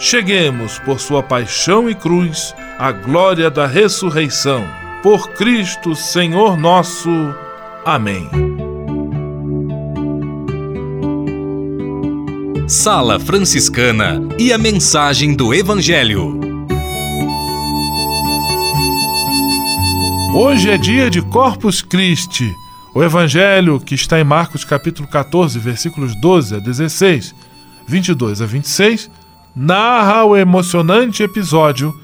cheguemos, por sua paixão e cruz, à glória da ressurreição. Por Cristo, Senhor nosso. Amém. Sala Franciscana e a mensagem do Evangelho. Hoje é dia de Corpus Christi. O evangelho que está em Marcos capítulo 14, versículos 12 a 16, 22 a 26, narra o emocionante episódio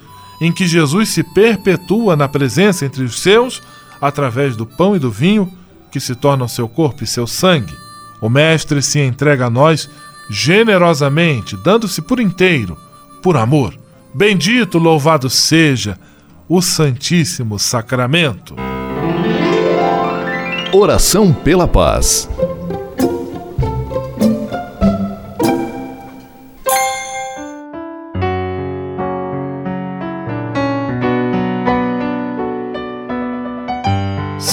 em que Jesus se perpetua na presença entre os seus através do pão e do vinho que se tornam seu corpo e seu sangue. O mestre se entrega a nós generosamente, dando-se por inteiro, por amor. Bendito, louvado seja o Santíssimo Sacramento. Oração pela Paz.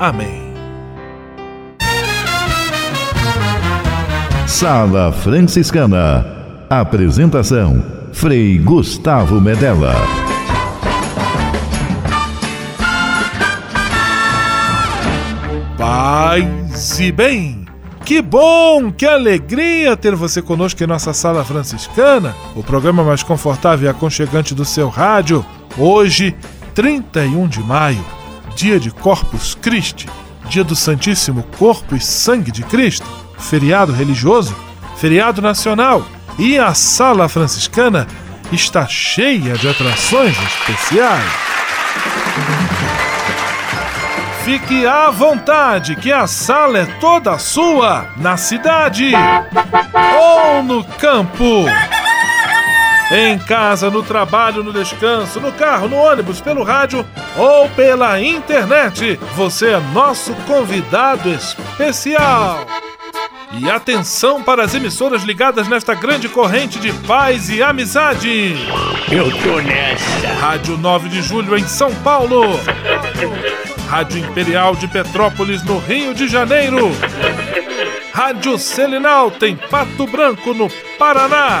Amém. Sala Franciscana. Apresentação: Frei Gustavo Medella. Paz e bem! Que bom, que alegria ter você conosco em nossa sala franciscana, o programa mais confortável e aconchegante do seu rádio. Hoje, 31 de maio, dia de Corpus Christi, dia do Santíssimo Corpo e Sangue de Cristo, feriado religioso, feriado nacional, e a sala franciscana está cheia de atrações especiais. Fique à vontade, que a sala é toda sua, na cidade ou no campo. Em casa, no trabalho, no descanso, no carro, no ônibus, pelo rádio ou pela internet, você é nosso convidado especial. E atenção para as emissoras ligadas nesta grande corrente de paz e amizade. Eu tô nessa. Rádio 9 de Julho em São Paulo. Rádio Imperial de Petrópolis no Rio de Janeiro. Rádio Selinalta em Pato Branco no Paraná.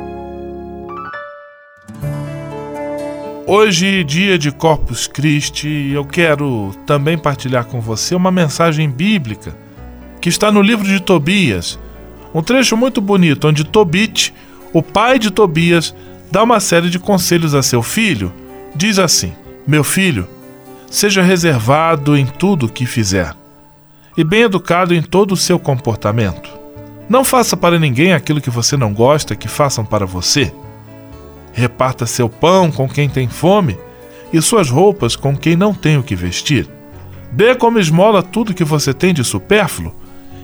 Hoje, dia de Corpus Christi, eu quero também partilhar com você uma mensagem bíblica que está no livro de Tobias. Um trecho muito bonito onde Tobit, o pai de Tobias, dá uma série de conselhos a seu filho. Diz assim: Meu filho, seja reservado em tudo o que fizer e bem educado em todo o seu comportamento. Não faça para ninguém aquilo que você não gosta que façam para você. Reparta seu pão com quem tem fome e suas roupas com quem não tem o que vestir. Dê como esmola tudo que você tem de supérfluo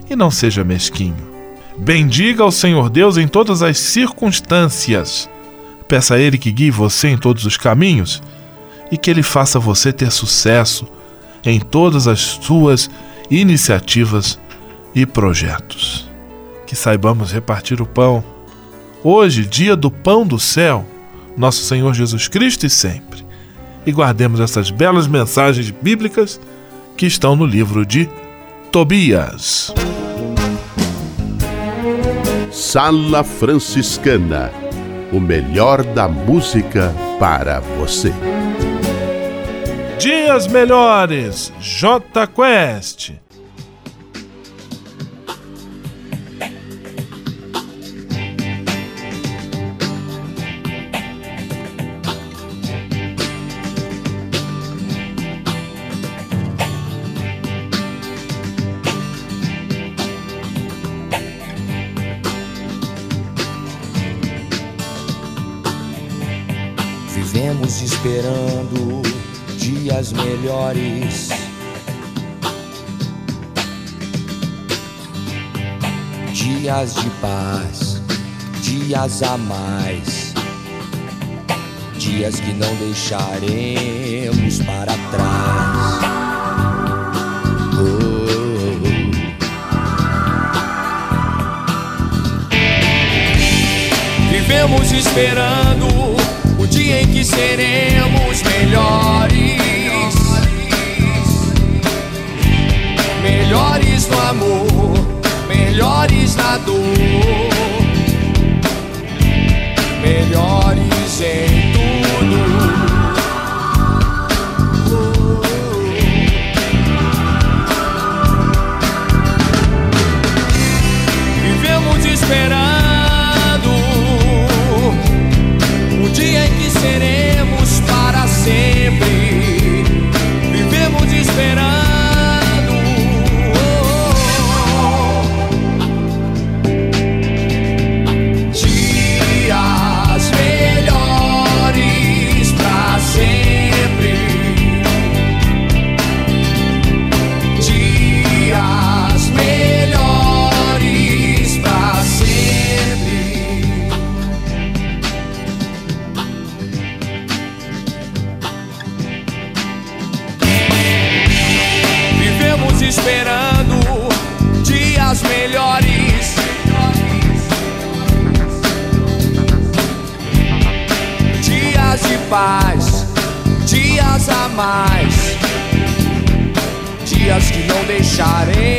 e não seja mesquinho. Bendiga ao Senhor Deus em todas as circunstâncias. Peça a Ele que guie você em todos os caminhos e que Ele faça você ter sucesso em todas as suas iniciativas e projetos. Que saibamos repartir o pão. Hoje, dia do pão do céu nosso Senhor Jesus Cristo e sempre. E guardemos essas belas mensagens bíblicas que estão no livro de Tobias. Sala Franciscana o melhor da música para você. Dias Melhores, J Quest. Dias de paz, dias a mais. Dias que não deixaremos para trás. Oh. Vivemos esperando o dia em que seremos melhores. Melhores em mais. Dias que não deixaremos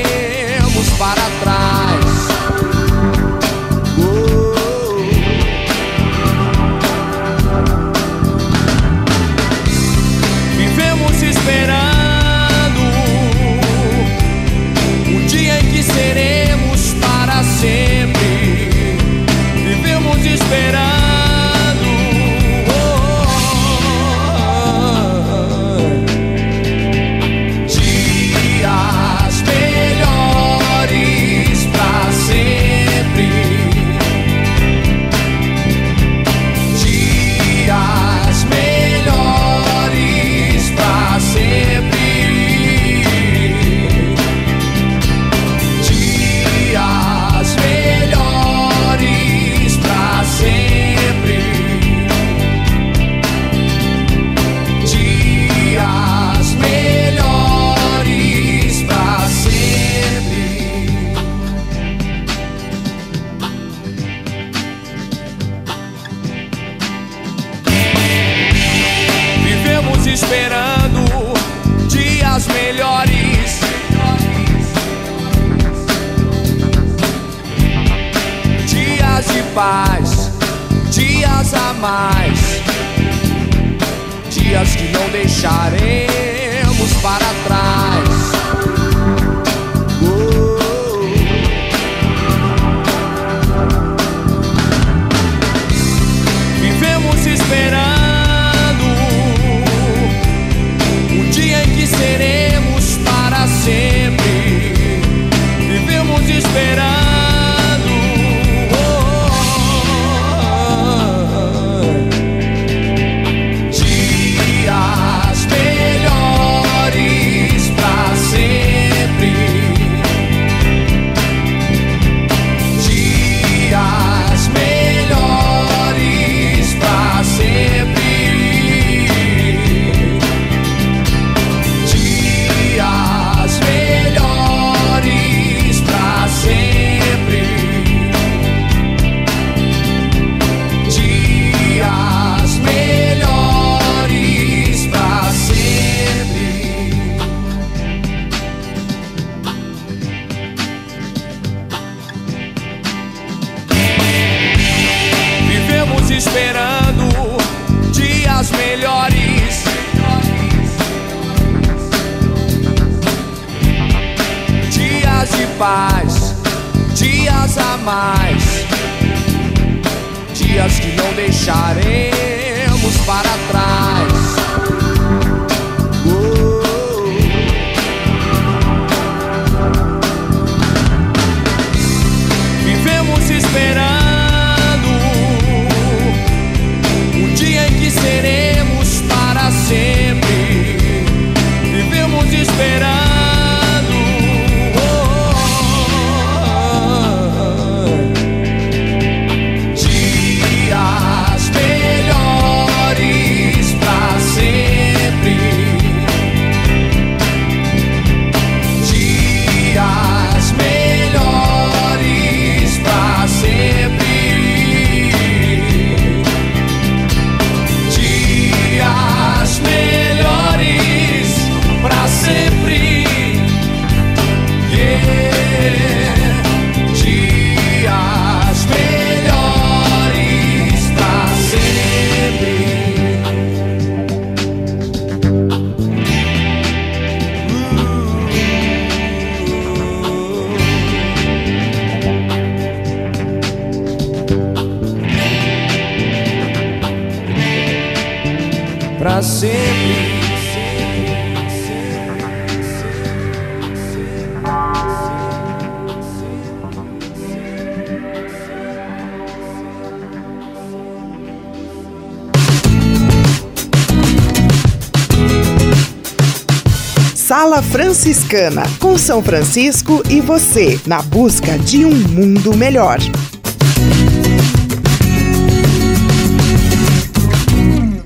Sala Franciscana, com São Francisco e você, na busca de um mundo melhor.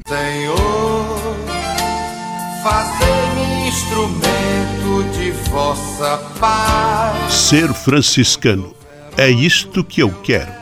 Senhor, fazer-me instrumento de vossa paz. Ser franciscano é isto que eu quero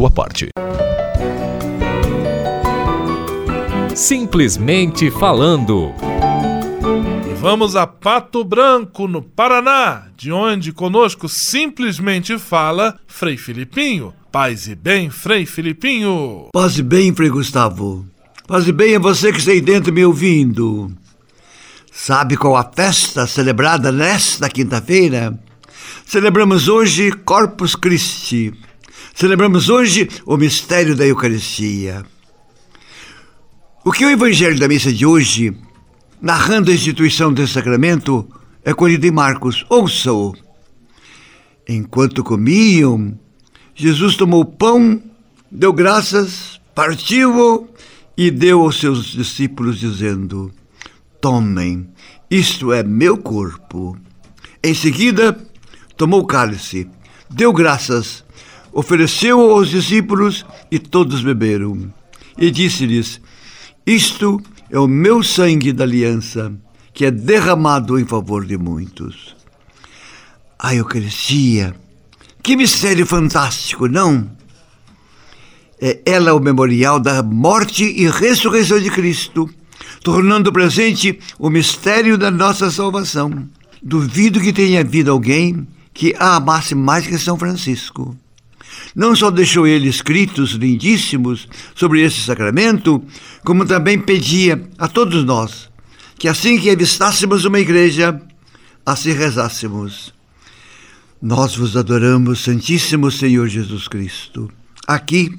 sua parte. Simplesmente falando. E vamos a Pato Branco, no Paraná, de onde conosco simplesmente fala Frei Filipinho. Paz e bem, Frei Filipinho. Paz e bem, Frei Gustavo. Paz e bem a você que está aí dentro me ouvindo. Sabe qual a festa celebrada nesta quinta-feira? Celebramos hoje Corpus Christi. Celebramos hoje o mistério da Eucaristia. O que o Evangelho da missa de hoje, narrando a instituição desse sacramento, é colhido em Marcos. Ouça-o. Enquanto comiam, Jesus tomou o pão, deu graças, partiu-o e deu aos seus discípulos, dizendo: Tomem, isto é meu corpo. Em seguida, tomou o cálice, deu graças, ofereceu-o aos discípulos e todos beberam. E disse-lhes: Isto é o meu sangue da aliança, que é derramado em favor de muitos. A Eucaristia, que mistério fantástico, não? É ela o memorial da morte e ressurreição de Cristo, tornando presente o mistério da nossa salvação. Duvido que tenha havido alguém que a amasse mais que São Francisco. Não só deixou ele escritos lindíssimos sobre esse sacramento, como também pedia a todos nós que assim que avistássemos uma igreja, assim rezássemos. Nós vos adoramos, Santíssimo Senhor Jesus Cristo, aqui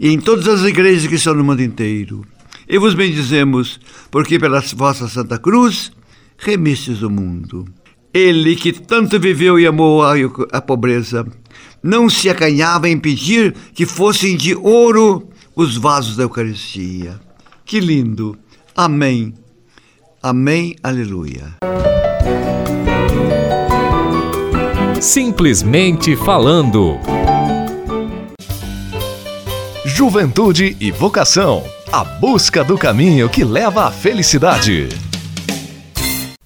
e em todas as igrejas que estão no mundo inteiro. E vos bendizemos, porque pela vossa Santa Cruz remistes o mundo. Ele que tanto viveu e amou a, a pobreza, não se acanhava em pedir que fossem de ouro os vasos da Eucaristia. Que lindo! Amém. Amém. Aleluia. Simplesmente falando. Juventude e vocação. A busca do caminho que leva à felicidade.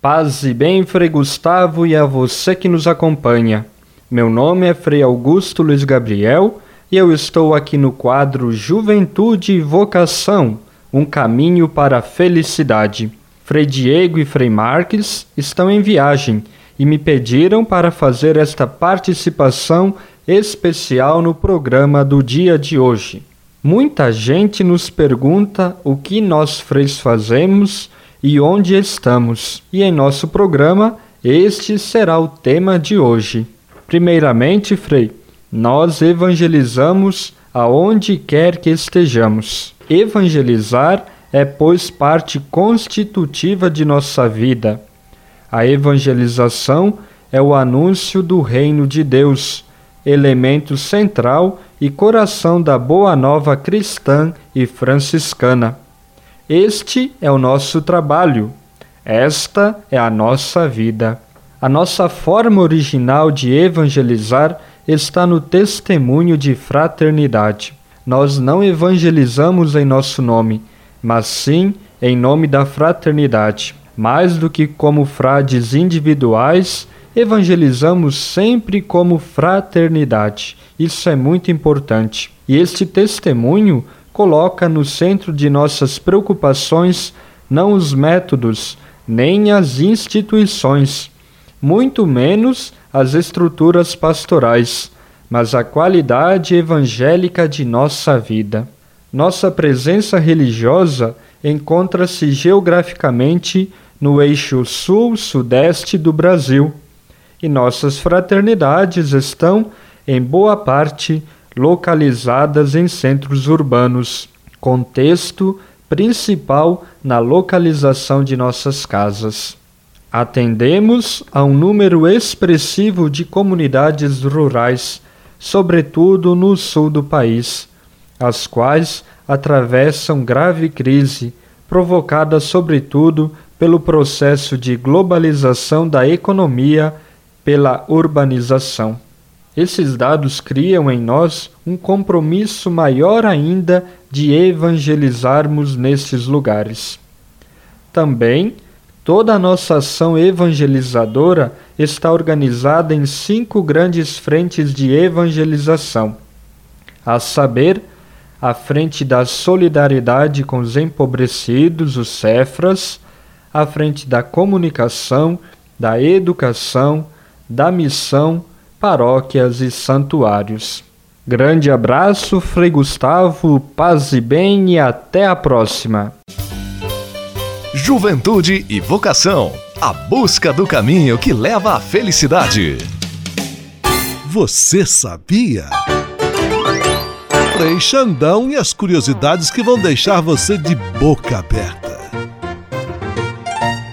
Paz e bem, Frei Gustavo, e a você que nos acompanha. Meu nome é Frei Augusto Luiz Gabriel e eu estou aqui no quadro Juventude e Vocação Um Caminho para a Felicidade. Frei Diego e Frei Marques estão em viagem e me pediram para fazer esta participação especial no programa do dia de hoje. Muita gente nos pergunta o que nós freis fazemos e onde estamos, e em nosso programa este será o tema de hoje. Primeiramente, Frei, nós evangelizamos aonde quer que estejamos. Evangelizar é, pois, parte constitutiva de nossa vida. A evangelização é o anúncio do reino de Deus, elemento central e coração da boa nova cristã e franciscana. Este é o nosso trabalho, esta é a nossa vida. A nossa forma original de evangelizar está no testemunho de fraternidade. Nós não evangelizamos em nosso nome, mas sim em nome da fraternidade. Mais do que como frades individuais, evangelizamos sempre como fraternidade. Isso é muito importante. E este testemunho coloca no centro de nossas preocupações não os métodos, nem as instituições, muito menos as estruturas pastorais, mas a qualidade evangélica de nossa vida. Nossa presença religiosa encontra-se geograficamente no eixo sul-sudeste do Brasil, e nossas fraternidades estão, em boa parte, localizadas em centros urbanos, contexto principal na localização de nossas casas. Atendemos a um número expressivo de comunidades rurais, sobretudo no sul do país as quais atravessam grave crise, provocada sobretudo pelo processo de globalização da economia pela urbanização. Esses dados criam em nós um compromisso maior ainda de evangelizarmos nesses lugares. Também, toda a nossa ação evangelizadora está organizada em cinco grandes frentes de evangelização, a saber, à frente da solidariedade com os empobrecidos, os cefras, à frente da comunicação, da educação, da missão, paróquias e santuários. Grande abraço, Frei Gustavo, paz e bem e até a próxima. Juventude e vocação a busca do caminho que leva à felicidade. Você sabia? Frei Xandão e as curiosidades que vão deixar você de boca aberta.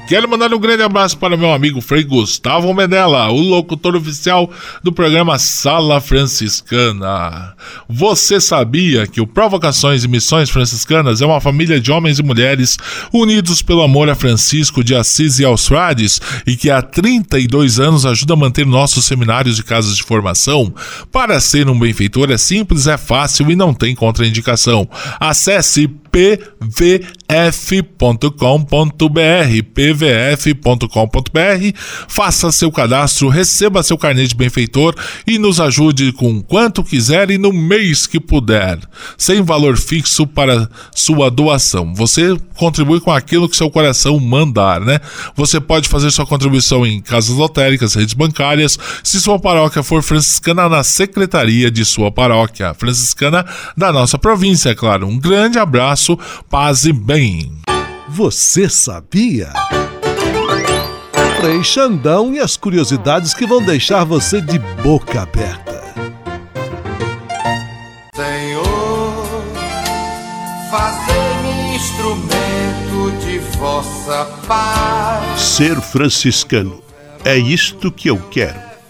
Quero mandar um grande abraço para meu amigo Frei Gustavo Medella, o locutor oficial do programa Sala Franciscana. Você sabia que o Provocações e Missões Franciscanas é uma família de homens e mulheres unidos pelo amor a Francisco de Assis e aos frades e que há 32 anos ajuda a manter nossos seminários e casas de formação? Para ser um benfeitor é simples, é fácil e não tem contraindicação. Acesse pvf.com.br, pvf.com.br, faça seu cadastro, receba seu carnê de benfeitor e nos ajude com quanto quiser e no mês que puder, sem valor fixo para sua doação. Você contribui com aquilo que seu coração mandar, né? Você pode fazer sua contribuição em casas lotéricas, redes bancárias, se sua paróquia for franciscana na secretaria de sua paróquia, franciscana da nossa província, é claro. Um grande abraço abraço, paz e bem. Você sabia? Frei Xandão e as curiosidades que vão deixar você de boca aberta. Senhor, fazei-me instrumento de vossa paz. Ser franciscano é isto que eu quero.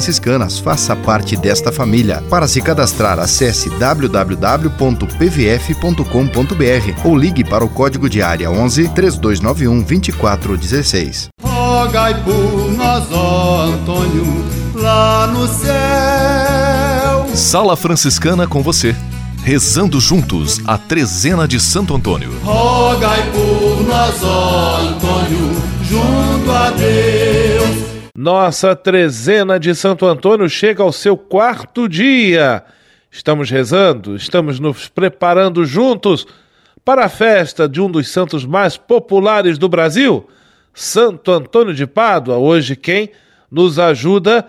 franciscanas. Faça parte desta família. Para se cadastrar, acesse www.pvf.com.br ou ligue para o código de área 11 3291 2416. Rogai por nós, ó Antônio, lá no céu. Sala Franciscana com você rezando juntos a trezena de Santo Antônio. Rogai por nós, ó Antônio, junto a Deus. Nossa trezena de Santo Antônio chega ao seu quarto dia. Estamos rezando, estamos nos preparando juntos para a festa de um dos santos mais populares do Brasil, Santo Antônio de Pádua. Hoje, quem nos ajuda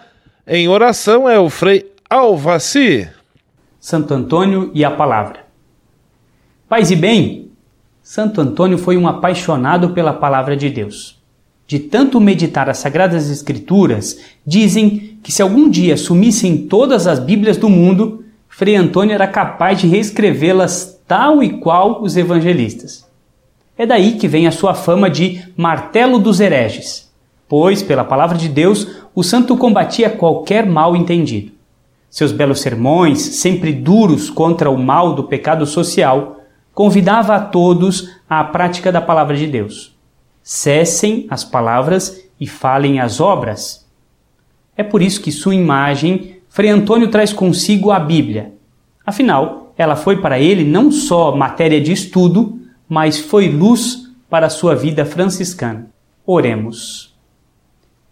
em oração é o Frei Alvaci. Santo Antônio e a Palavra. Paz e bem, Santo Antônio foi um apaixonado pela Palavra de Deus de tanto meditar as Sagradas Escrituras, dizem que se algum dia sumissem todas as Bíblias do mundo, Frei Antônio era capaz de reescrevê-las tal e qual os evangelistas. É daí que vem a sua fama de martelo dos hereges, pois, pela palavra de Deus, o santo combatia qualquer mal entendido. Seus belos sermões, sempre duros contra o mal do pecado social, convidava a todos à prática da palavra de Deus. Cessem as palavras e falem as obras. É por isso que sua imagem, Frei Antônio traz consigo a Bíblia. Afinal, ela foi para ele não só matéria de estudo, mas foi luz para a sua vida franciscana. Oremos.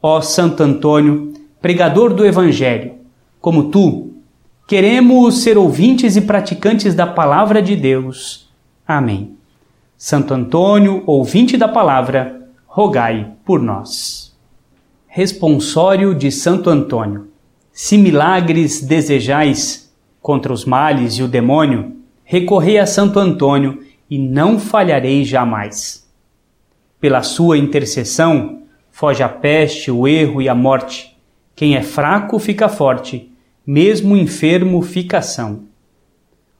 Ó Santo Antônio, pregador do Evangelho, como tu, queremos ser ouvintes e praticantes da palavra de Deus. Amém. Santo Antônio, ouvinte da palavra, rogai por nós. Responsório de Santo Antônio. Se milagres desejais, contra os males e o demônio, recorrei a Santo Antônio e não falharei jamais. Pela sua intercessão, foge a peste, o erro e a morte. Quem é fraco fica forte, mesmo enfermo fica são.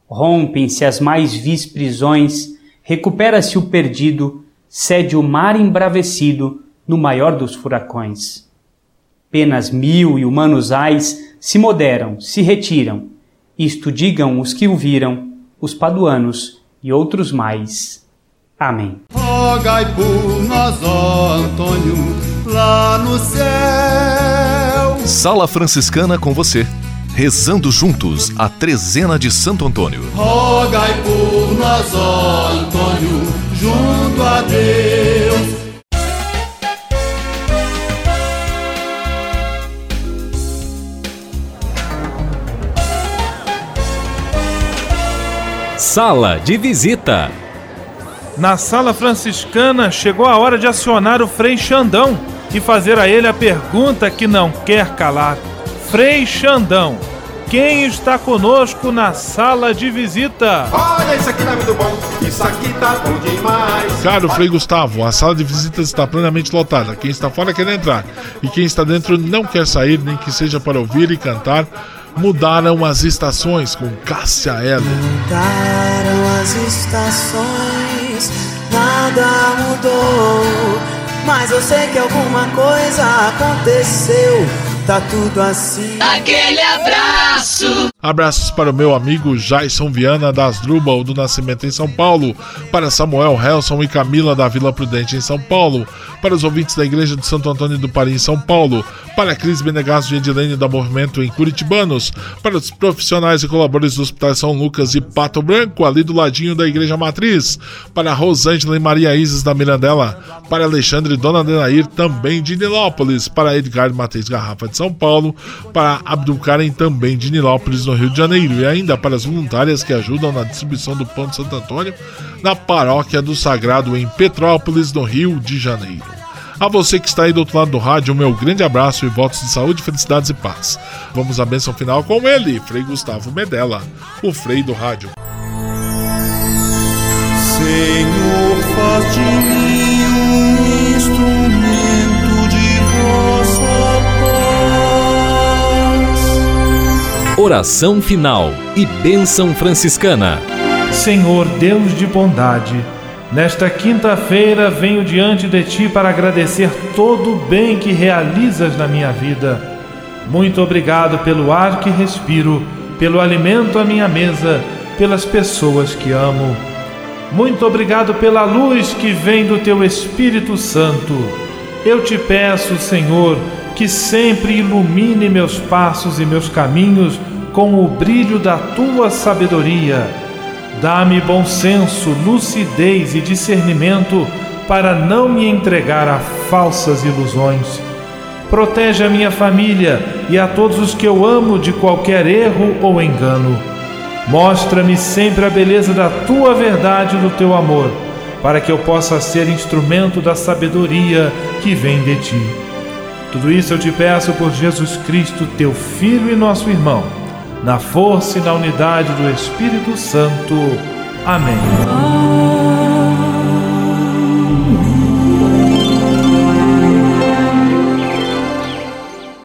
Rompem-se as mais vis prisões, recupera-se o perdido, cede o mar embravecido no maior dos furacões. Penas mil e humanos ais se moderam, se retiram, isto digam os que o viram, os paduanos e outros mais. Amém. Rogai por nós, ó Antônio, lá no céu. Sala Franciscana com você, rezando juntos a trezena de Santo Antônio. Rogai por nós, ó Antônio, junto a Deus. Sala de visita. Na sala franciscana chegou a hora de acionar o Frei Xandão e fazer a ele a pergunta que não quer calar. Frei Xandão, quem está conosco na sala de visita? Olha, isso aqui tá muito bom, isso aqui tá bom demais. Caro Frei Gustavo, a sala de visitas está plenamente lotada. Quem está fora quer entrar. E quem está dentro não quer sair, nem que seja para ouvir e cantar mudaram as estações com Cássia Eller. Mudaram as estações, nada mudou. Mas eu sei que alguma coisa aconteceu. Tá tudo assim. Aquele abraço. Abraços para o meu amigo Jason Viana das Drubal do Nascimento em São Paulo, para Samuel Helson e Camila da Vila Prudente em São Paulo, para os ouvintes da Igreja de Santo Antônio do Paris em São Paulo, para Cris Benegasso e Edilene da Movimento em Curitibanos, para os profissionais e colaboradores do Hospital São Lucas e Pato Branco, ali do ladinho da Igreja Matriz, para Rosângela e Maria Isis da Mirandela, para Alexandre e Dona Adenair, também de Nilópolis, para Edgar Matheus Garrafa de São Paulo, para Abdulkaren, também de Nilópolis, no Rio de Janeiro, e ainda para as voluntárias que ajudam na distribuição do Pão de Santo Antônio na Paróquia do Sagrado em Petrópolis, no Rio de Janeiro. A você que está aí do outro lado do rádio, meu grande abraço e votos de saúde, felicidades e paz. Vamos à bênção final com ele, Frei Gustavo Medella, o Frei do Rádio. Senhor, faz de mim um instrumento Oração final e bênção franciscana. Senhor Deus de bondade, nesta quinta-feira venho diante de Ti para agradecer todo o bem que realizas na minha vida. Muito obrigado pelo ar que respiro, pelo alimento à minha mesa, pelas pessoas que amo. Muito obrigado pela luz que vem do Teu Espírito Santo. Eu te peço, Senhor, que sempre ilumine meus passos e meus caminhos com o brilho da Tua sabedoria Dá-me bom senso, lucidez e discernimento para não me entregar a falsas ilusões. Protege a minha família e a todos os que eu amo de qualquer erro ou engano. Mostra-me sempre a beleza da tua verdade e do teu amor, para que eu possa ser instrumento da sabedoria que vem de ti. Tudo isso eu te peço por Jesus Cristo, teu Filho e nosso irmão na força e na unidade do Espírito Santo. Amém.